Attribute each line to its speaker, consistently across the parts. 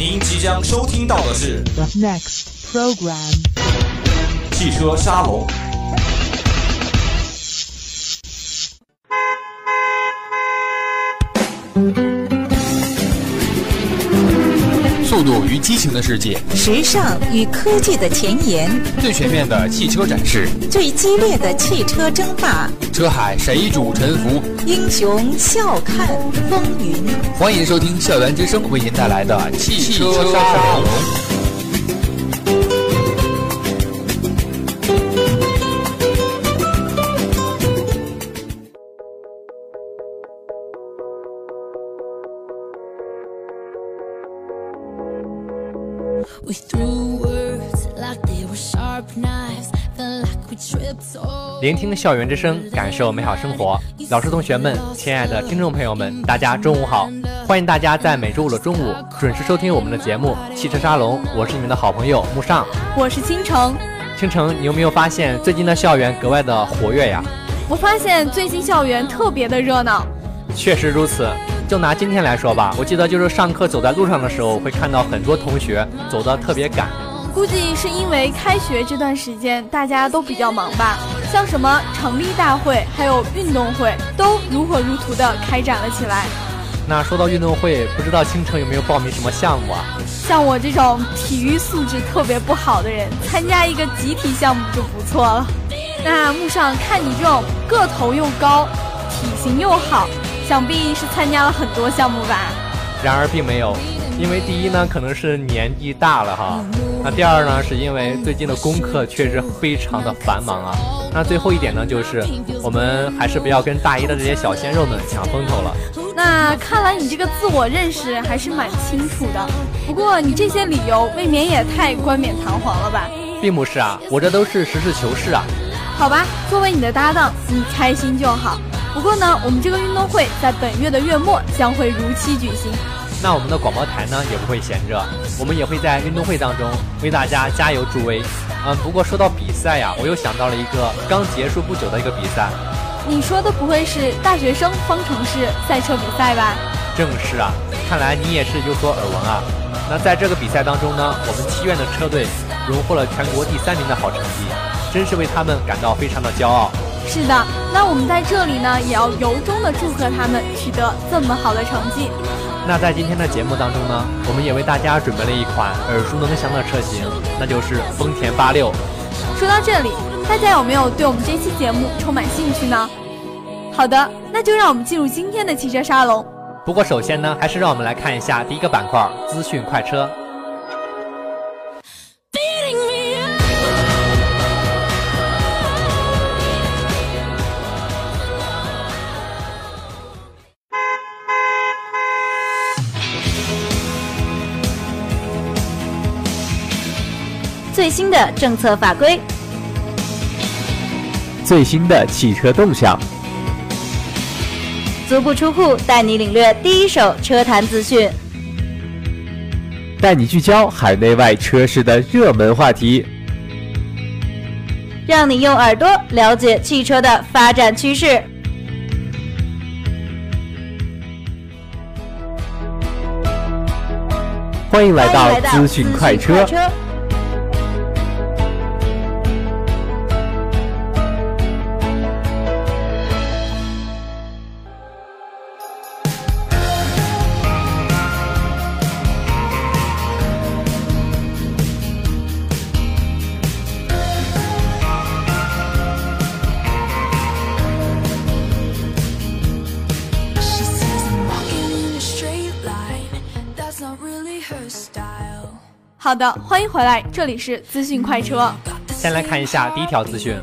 Speaker 1: 您即将收听到的是
Speaker 2: The next program.
Speaker 1: 汽车沙龙。
Speaker 3: 速度与激情的世界，
Speaker 4: 时尚与科技的前沿，
Speaker 3: 最全面的汽车展示，
Speaker 4: 最激烈的汽车争霸，
Speaker 3: 车海谁主沉浮？
Speaker 4: 英雄笑看风云。
Speaker 3: 欢迎收听校园之声为您带来的汽车沙龙。
Speaker 5: 聆听校园之声，感受美好生活。老师、同学们，亲爱的听众朋友们，大家中午好！欢迎大家在每周五的中午准时收听我们的节目《汽车沙龙》，我是你们的好朋友木尚。
Speaker 6: 我是倾城。
Speaker 5: 倾城，你有没有发现最近的校园格外的活跃呀？
Speaker 6: 我发现最近校园特别的热闹。
Speaker 5: 确实如此。就拿今天来说吧，我记得就是上课走在路上的时候，会看到很多同学走得特别赶。
Speaker 6: 估计是因为开学这段时间大家都比较忙吧，像什么成立大会，还有运动会，都如火如荼的开展了起来。
Speaker 5: 那说到运动会，不知道青城有没有报名什么项目啊？
Speaker 6: 像我这种体育素质特别不好的人，参加一个集体项目就不错了。那木上看你这种个头又高，体型又好，想必是参加了很多项目吧？
Speaker 5: 然而并没有，因为第一呢，可能是年纪大了哈。那第二呢，是因为最近的功课确实非常的繁忙啊。那最后一点呢，就是我们还是不要跟大一的这些小鲜肉们抢风头了。
Speaker 6: 那看来你这个自我认识还是蛮清楚的。不过你这些理由未免也太冠冕堂皇了吧？
Speaker 5: 并不是啊，我这都是实事求是啊。
Speaker 6: 好吧，作为你的搭档，你开心就好。不过呢，我们这个运动会在本月的月末将会如期举行。
Speaker 5: 那我们的广播台呢也不会闲着，我们也会在运动会当中为大家加油助威。嗯，不过说到比赛呀，我又想到了一个刚结束不久的一个比赛。
Speaker 6: 你说的不会是大学生方程式赛车比赛吧？
Speaker 5: 正是啊，看来你也是有所耳闻啊。那在这个比赛当中呢，我们七院的车队荣获了全国第三名的好成绩，真是为他们感到非常的骄傲。
Speaker 6: 是的，那我们在这里呢，也要由衷的祝贺他们取得这么好的成绩。
Speaker 5: 那在今天的节目当中呢，我们也为大家准备了一款耳熟能详的车型，那就是丰田八六。
Speaker 6: 说到这里，大家有没有对我们这期节目充满兴趣呢？好的，那就让我们进入今天的汽车沙龙。
Speaker 5: 不过首先呢，还是让我们来看一下第一个板块——资讯快车。
Speaker 7: 新的政策法规，
Speaker 8: 最新的汽车动向，
Speaker 7: 足不出户带你领略第一手车坛资讯。
Speaker 8: 带你聚焦海内外车市的热门话题，
Speaker 7: 让你用耳朵了解汽车的发展趋势。
Speaker 8: 欢迎来
Speaker 7: 到
Speaker 8: 到资讯快车。
Speaker 6: 好的，欢迎回来，这里是资讯快车。
Speaker 5: 先来看一下第一条资讯：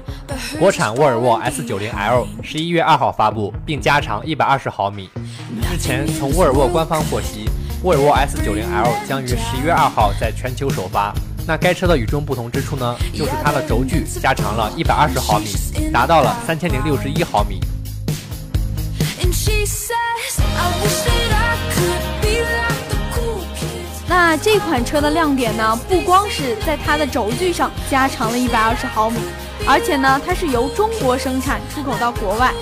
Speaker 5: 国产沃尔沃 S90L 十一月二号发布，并加长一百二十毫米。日前，从沃尔沃官方获悉，沃尔沃 S90L 将于十一月二号在全球首发。那该车的与众不同之处呢，就是它的轴距加长了一百二十毫米，达到了三千零六十一毫米。
Speaker 9: And she says, I wish that I could
Speaker 6: 那这款车的亮点呢，不光是在它的轴距上加长了一百二十毫米，而且呢，它是由中国生产出口到国外。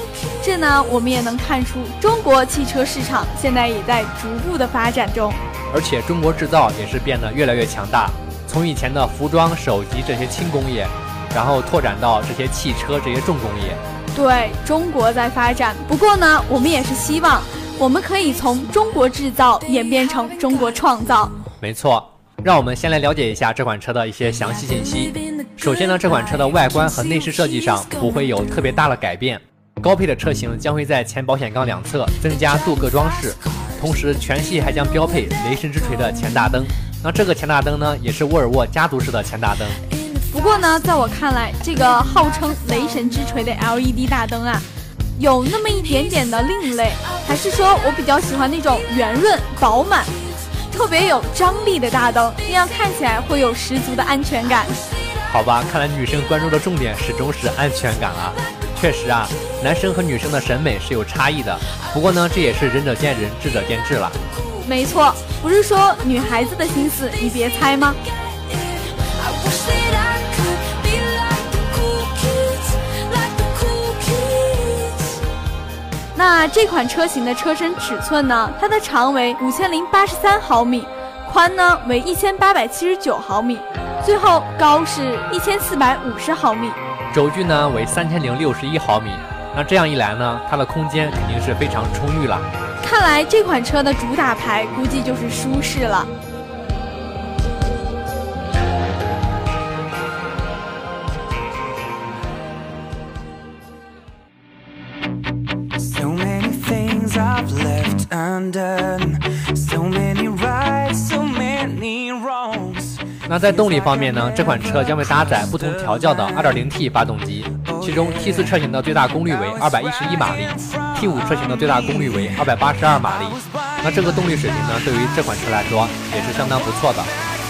Speaker 6: 这呢，我们也能看出中国汽车市场现在也在逐步的发展中。
Speaker 5: 而且中国制造也是变得越来越强大，从以前的服装、手机这些轻工业，然后拓展到这些汽车这些重工业。
Speaker 6: 对中国在发展，不过呢，我们也是希望我们可以从中国制造演变成中国创造。
Speaker 5: 没错，让我们先来了解一下这款车的一些详细信息。首先呢，这款车的外观和内饰设计上不会有特别大的改变。高配的车型将会在前保险杠两侧增加镀铬装饰，同时全系还将标配雷神之锤的前大灯。那这个前大灯呢，也是沃尔沃家族式的前大灯。
Speaker 6: 不过呢，在我看来，这个号称雷神之锤的 LED 大灯啊，有那么一点点的另类，还是说我比较喜欢那种圆润饱满、特别有张力的大灯，那样看起来会有十足的安全感。
Speaker 5: 好吧，看来女生关注的重点始终是安全感啊。确实啊，男生和女生的审美是有差异的。不过呢，这也是仁者见仁，智者见智了。
Speaker 6: 没错，不是说女孩子的心思你别猜吗？那这款车型的车身尺寸呢？它的长为五千零八十三毫米，宽呢为一千八百七十九毫米，最后高是一千四百五十毫米，
Speaker 5: 轴距呢为三千零六十一毫米。那这样一来呢，它的空间肯定是非常充裕了。
Speaker 6: 看来这款车的主打牌估计就是舒适了。
Speaker 5: 那在动力方面呢？这款车将会搭载不同调教的 2.0T 发动机，其中 T4 车型的最大功率为211马力，T5 车型的最大功率为282马力。那这个动力水平呢，对于这款车来说也是相当不错的。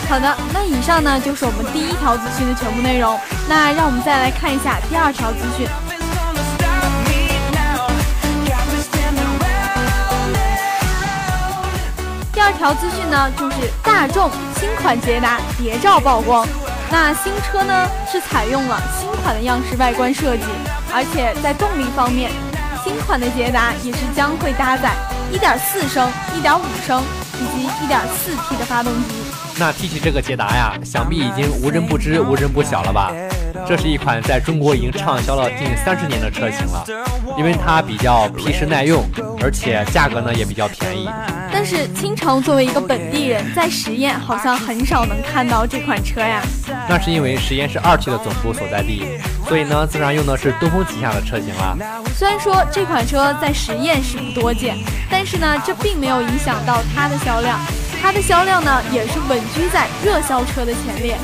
Speaker 6: 好的，那以上呢就是我们第一条资讯的全部内容。那让我们再来看一下第二条资讯。第二条资讯呢，就是大众新款捷达谍照曝光。那新车呢是采用了新款的样式外观设计，而且在动力方面，新款的捷达也是将会搭载1.4升、1.5升以及 1.4T 的发动机。
Speaker 5: 那提起这个捷达呀，想必已经无人不知、无人不晓了吧？这是一款在中国已经畅销了近三十年的车型了，因为它比较皮实耐用，而且价格呢也比较便宜。
Speaker 6: 但是清城作为一个本地人，在十堰好像很少能看到这款车呀。
Speaker 5: 那是因为十堰是二汽的总部所在地，所以呢自然用的是东风旗下的车型了。
Speaker 6: 虽然说这款车在十堰是不多见，但是呢这并没有影响到它的销量。它的销量呢也是稳居在热销车的前列。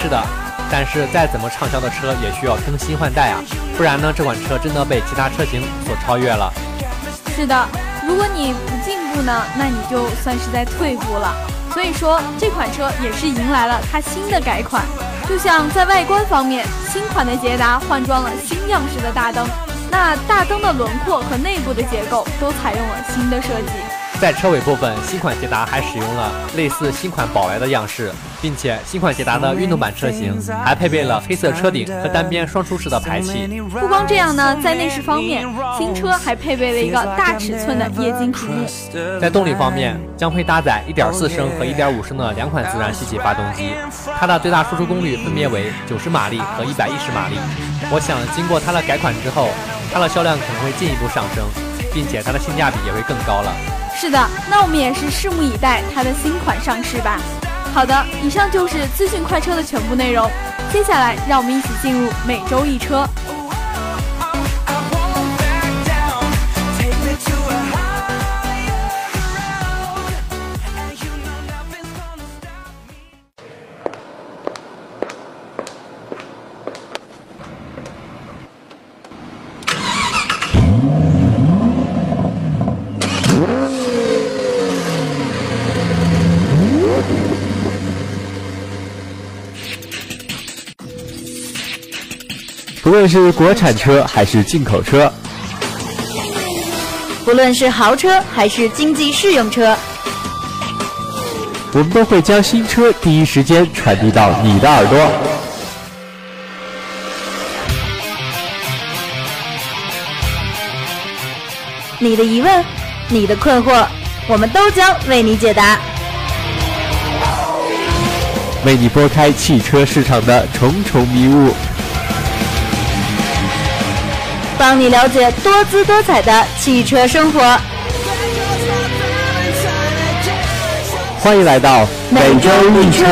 Speaker 5: 是的，但是再怎么畅销的车也需要更新换代啊，不然呢这款车真的被其他车型所超越了。
Speaker 6: 是的，如果你不进步呢，那你就算是在退步了。所以说这款车也是迎来了它新的改款，就像在外观方面，新款的捷达换装了新样式的大灯，那大灯的轮廓和内部的结构都采用了新的设计。
Speaker 5: 在车尾部分，新款捷达还使用了类似新款宝来的样式，并且新款捷达的运动版车型还配备了黑色车顶和单边双出式的排气。
Speaker 6: 不光这样呢，在内饰方面，新车还配备了一个大尺寸的液晶屏幕。
Speaker 5: 在动力方面，将会搭载1.4升和1.5升的两款自然吸气发动机，它的最大输出功率分别为90马力和110马力。我想，经过它的改款之后，它的销量可能会进一步上升，并且它的性价比也会更高了。
Speaker 6: 是的，那我们也是拭目以待它的新款上市吧。好的，以上就是资讯快车的全部内容。接下来，让我们一起进入每周一车。
Speaker 8: 不论是国产车还是进口车，
Speaker 7: 不论是豪车还是经济适用车，
Speaker 8: 我们都会将新车第一时间传递到你的耳朵。
Speaker 7: 你的疑问，你的困惑，我们都将为你解答。
Speaker 8: 为你拨开汽车市场的重重迷雾，
Speaker 7: 帮你了解多姿多彩的汽车生活。
Speaker 8: 欢迎来到每周一车。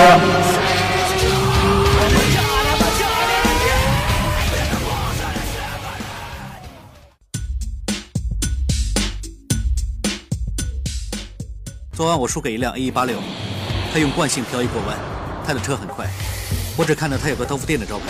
Speaker 10: 昨晚我输给一辆 A 一八六，他用惯性漂移过弯，他的车很快，我只看到他有个豆腐店的招牌。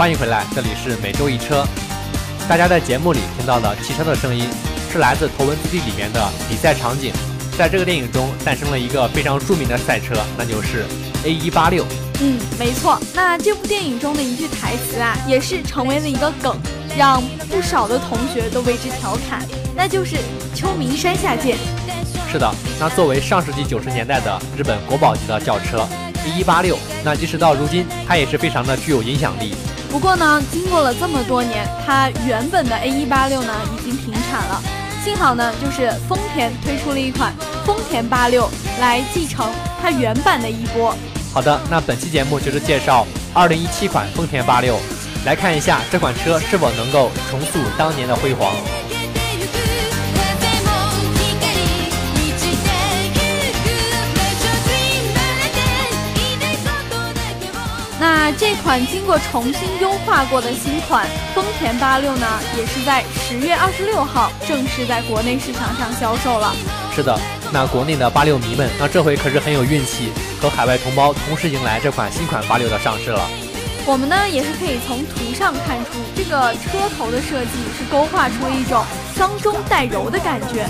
Speaker 5: 欢迎回来，这里是每周一车。大家在节目里听到的汽车的声音，是来自《头文字 D》里面的比赛场景。在这个电影中，诞生了一个非常著名的赛车，那就是 A 一八六。
Speaker 6: 嗯，没错。那这部电影中的一句台词啊，也是成为了一个梗，让不少的同学都为之调侃，那就是“秋名山下见
Speaker 5: 是的，那作为上世纪九十年代的日本国宝级的轿车 A 一八六，那即使到如今，它也是非常的具有影响力。”。
Speaker 6: 不过呢，经过了这么多年，它原本的 A 一八六呢已经停产了。幸好呢，就是丰田推出了一款丰田八六来继承它原版的衣钵。
Speaker 5: 好的，那本期节目就是介绍二零一七款丰田八六，来看一下这款车是否能够重塑当年的辉煌。
Speaker 6: 那这款经过重新优化过的新款丰田八六呢，也是在十月二十六号正式在国内市场上销售了。
Speaker 5: 是的，那国内的八六迷们，那这回可是很有运气，和海外同胞同时迎来这款新款八六的上市了。
Speaker 6: 我们呢也是可以从图上看出，这个车头的设计是勾画出了一种刚中带柔的感觉。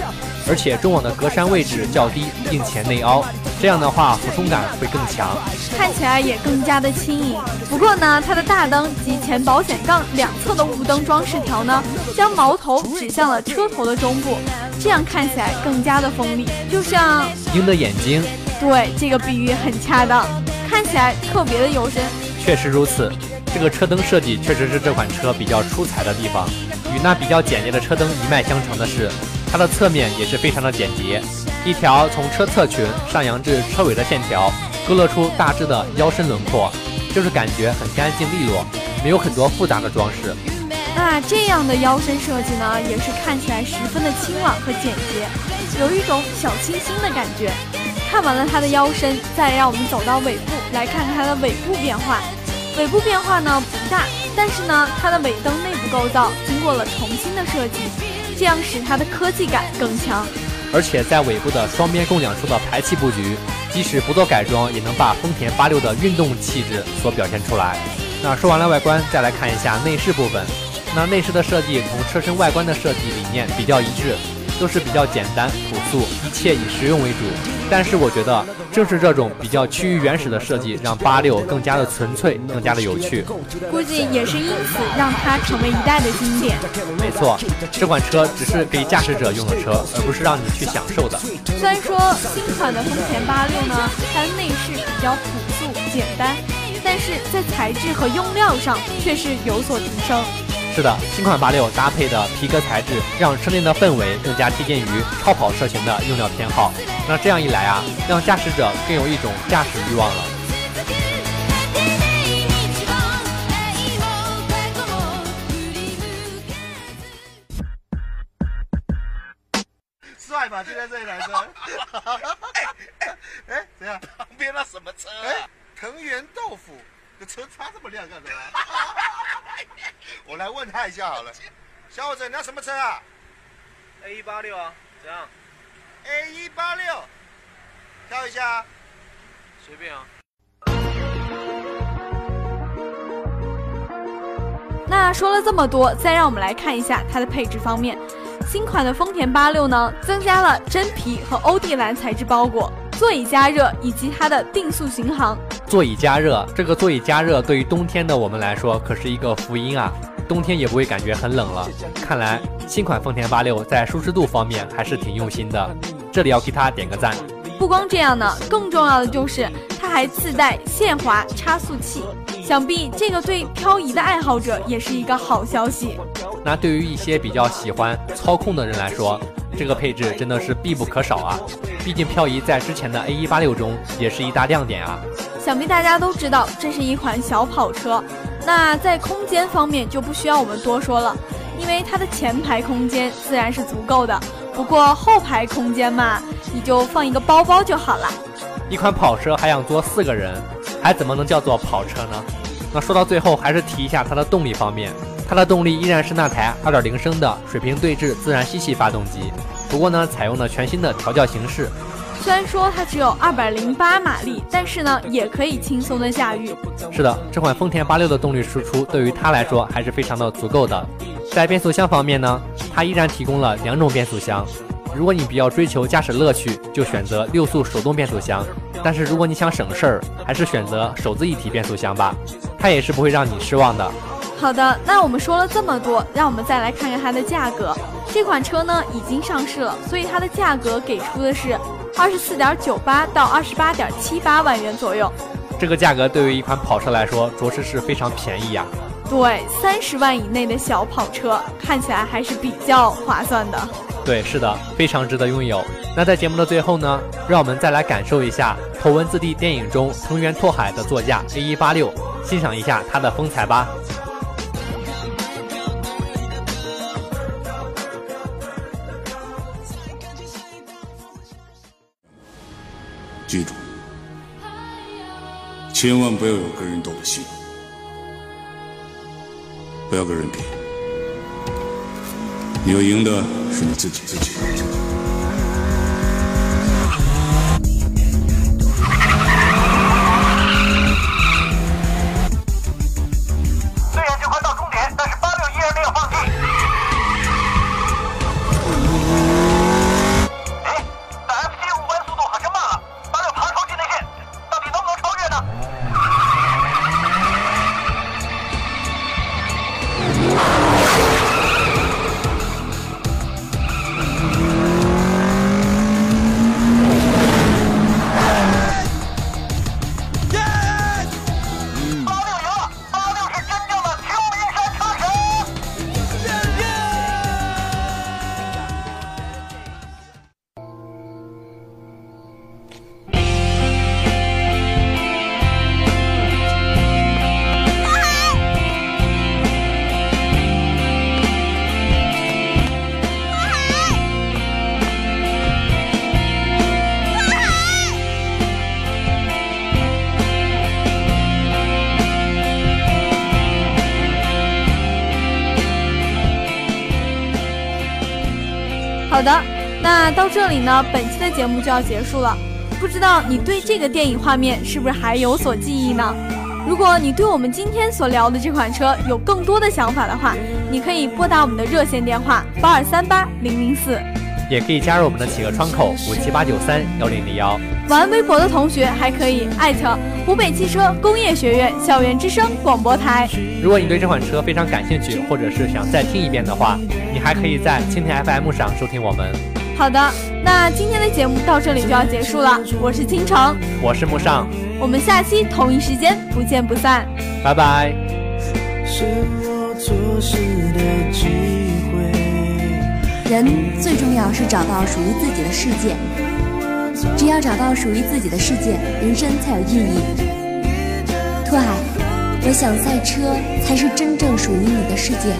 Speaker 5: 而且中网的格栅位置较低，并且内凹，这样的话俯冲感会更强，
Speaker 6: 看起来也更加的轻盈。不过呢，它的大灯及前保险杠两侧的雾灯装饰条呢，将矛头指向了车头的中部，这样看起来更加的锋利，就像
Speaker 5: 鹰的眼睛。
Speaker 6: 对，这个比喻很恰当，看起来特别的有神。
Speaker 5: 确实如此，这个车灯设计确实是这款车比较出彩的地方。与那比较简洁的车灯一脉相承的是。它的侧面也是非常的简洁，一条从车侧裙上扬至车尾的线条，勾勒出大致的腰身轮廓，就是感觉很干净利落，没有很多复杂的装饰。
Speaker 6: 那这样的腰身设计呢，也是看起来十分的清朗和简洁，有一种小清新的感觉。看完了它的腰身，再让我们走到尾部来看看它的尾部变化。尾部变化呢不大，但是呢，它的尾灯内部构造经过了重新的设计。这样使它的科技感更强，
Speaker 5: 而且在尾部的双边共两处的排气布局，即使不做改装，也能把丰田八六的运动气质所表现出来。那说完了外观，再来看一下内饰部分。那内饰的设计同车身外观的设计理念比较一致，都是比较简单朴素，一切以实用为主。但是我觉得，正是这种比较趋于原始的设计，让八六更加的纯粹，更加的有趣。
Speaker 6: 估计也是因此让它成为一代的经典。
Speaker 5: 没错，这款车只是给驾驶者用的车，而不是让你去享受的。
Speaker 6: 虽然说新款的丰田八六呢，它的内饰比较朴素简单，但是在材质和用料上却是有所提升。
Speaker 5: 是的，新款八六搭配的皮革材质，让车内的氛围更加贴近于超跑车型的用料偏好。那这样一来啊，让驾驶者更有一种驾驶欲望了。
Speaker 11: 帅吧，今天这台车！哎，哎，怎样？
Speaker 12: 旁边那什么车？
Speaker 11: 哎，藤原豆腐，这车擦这么亮干什么？我来问他一下好了。小伙子，你要什么车啊
Speaker 13: ？A 一八六啊，怎样
Speaker 11: ？A 一八六，挑一下。
Speaker 13: 随便啊。
Speaker 6: 那说了这么多，再让我们来看一下它的配置方面。新款的丰田八六呢，增加了真皮和欧地蓝材质包裹，座椅加热以及它的定速巡航。
Speaker 5: 座椅加热，这个座椅加热对于冬天的我们来说可是一个福音啊，冬天也不会感觉很冷了。看来新款丰田八六在舒适度方面还是挺用心的，这里要给它点个赞。
Speaker 6: 不光这样呢，更重要的就是它还自带限滑差速器。想必这个对漂移的爱好者也是一个好消息。
Speaker 5: 那对于一些比较喜欢操控的人来说，这个配置真的是必不可少啊！毕竟漂移在之前的 A186 中也是一大亮点啊。
Speaker 6: 想必大家都知道，这是一款小跑车。那在空间方面就不需要我们多说了，因为它的前排空间自然是足够的。不过后排空间嘛，你就放一个包包就好了。
Speaker 5: 一款跑车还想坐四个人，还怎么能叫做跑车呢？那说到最后，还是提一下它的动力方面。它的动力依然是那台2.0升的水平对置自然吸气发动机，不过呢，采用了全新的调教形式。
Speaker 6: 虽然说它只有208马力，但是呢，也可以轻松的驾驭。
Speaker 5: 是的，这款丰田86的动力输出对于它来说还是非常的足够的。在变速箱方面呢，它依然提供了两种变速箱。如果你比较追求驾驶乐趣，就选择六速手动变速箱；但是如果你想省事儿，还是选择手自一体变速箱吧，它也是不会让你失望的。
Speaker 6: 好的，那我们说了这么多，让我们再来看看它的价格。这款车呢已经上市了，所以它的价格给出的是二十四点九八到二十八点七八万元左右。
Speaker 5: 这个价格对于一款跑车来说，着实是非常便宜呀。
Speaker 6: 对，三十万以内的小跑车看起来还是比较划算的。
Speaker 5: 对，是的，非常值得拥有。那在节目的最后呢，让我们再来感受一下《头文字 D》电影中藤原拓海的座驾 A 一八六，欣赏一下它的风采吧。
Speaker 14: 记住，千万不要有跟人斗的心，不要跟人比。你要赢的是你自己自己。
Speaker 6: 好的，那到这里呢，本期的节目就要结束了。不知道你对这个电影画面是不是还有所记忆呢？如果你对我们今天所聊的这款车有更多的想法的话，你可以拨打我们的热线电话八二三八零零四，
Speaker 5: 也可以加入我们的企鹅窗口五七八九三幺零零幺。
Speaker 6: 玩微博的同学还可以艾特湖北汽车工业学院校园之声广播台。
Speaker 5: 如果你对这款车非常感兴趣，或者是想再听一遍的话，你还可以在蜻蜓 FM 上收听我们。
Speaker 6: 好的，那今天的节目到这里就要结束了。我是倾城，
Speaker 5: 我是木上，
Speaker 6: 我们下期同一时间不见不散，
Speaker 5: 拜拜。
Speaker 15: 人最重要是找到属于自己的世界，只要找到属于自己的世界，人生才有意义。拓海，我想赛车才是真正属于你的世界。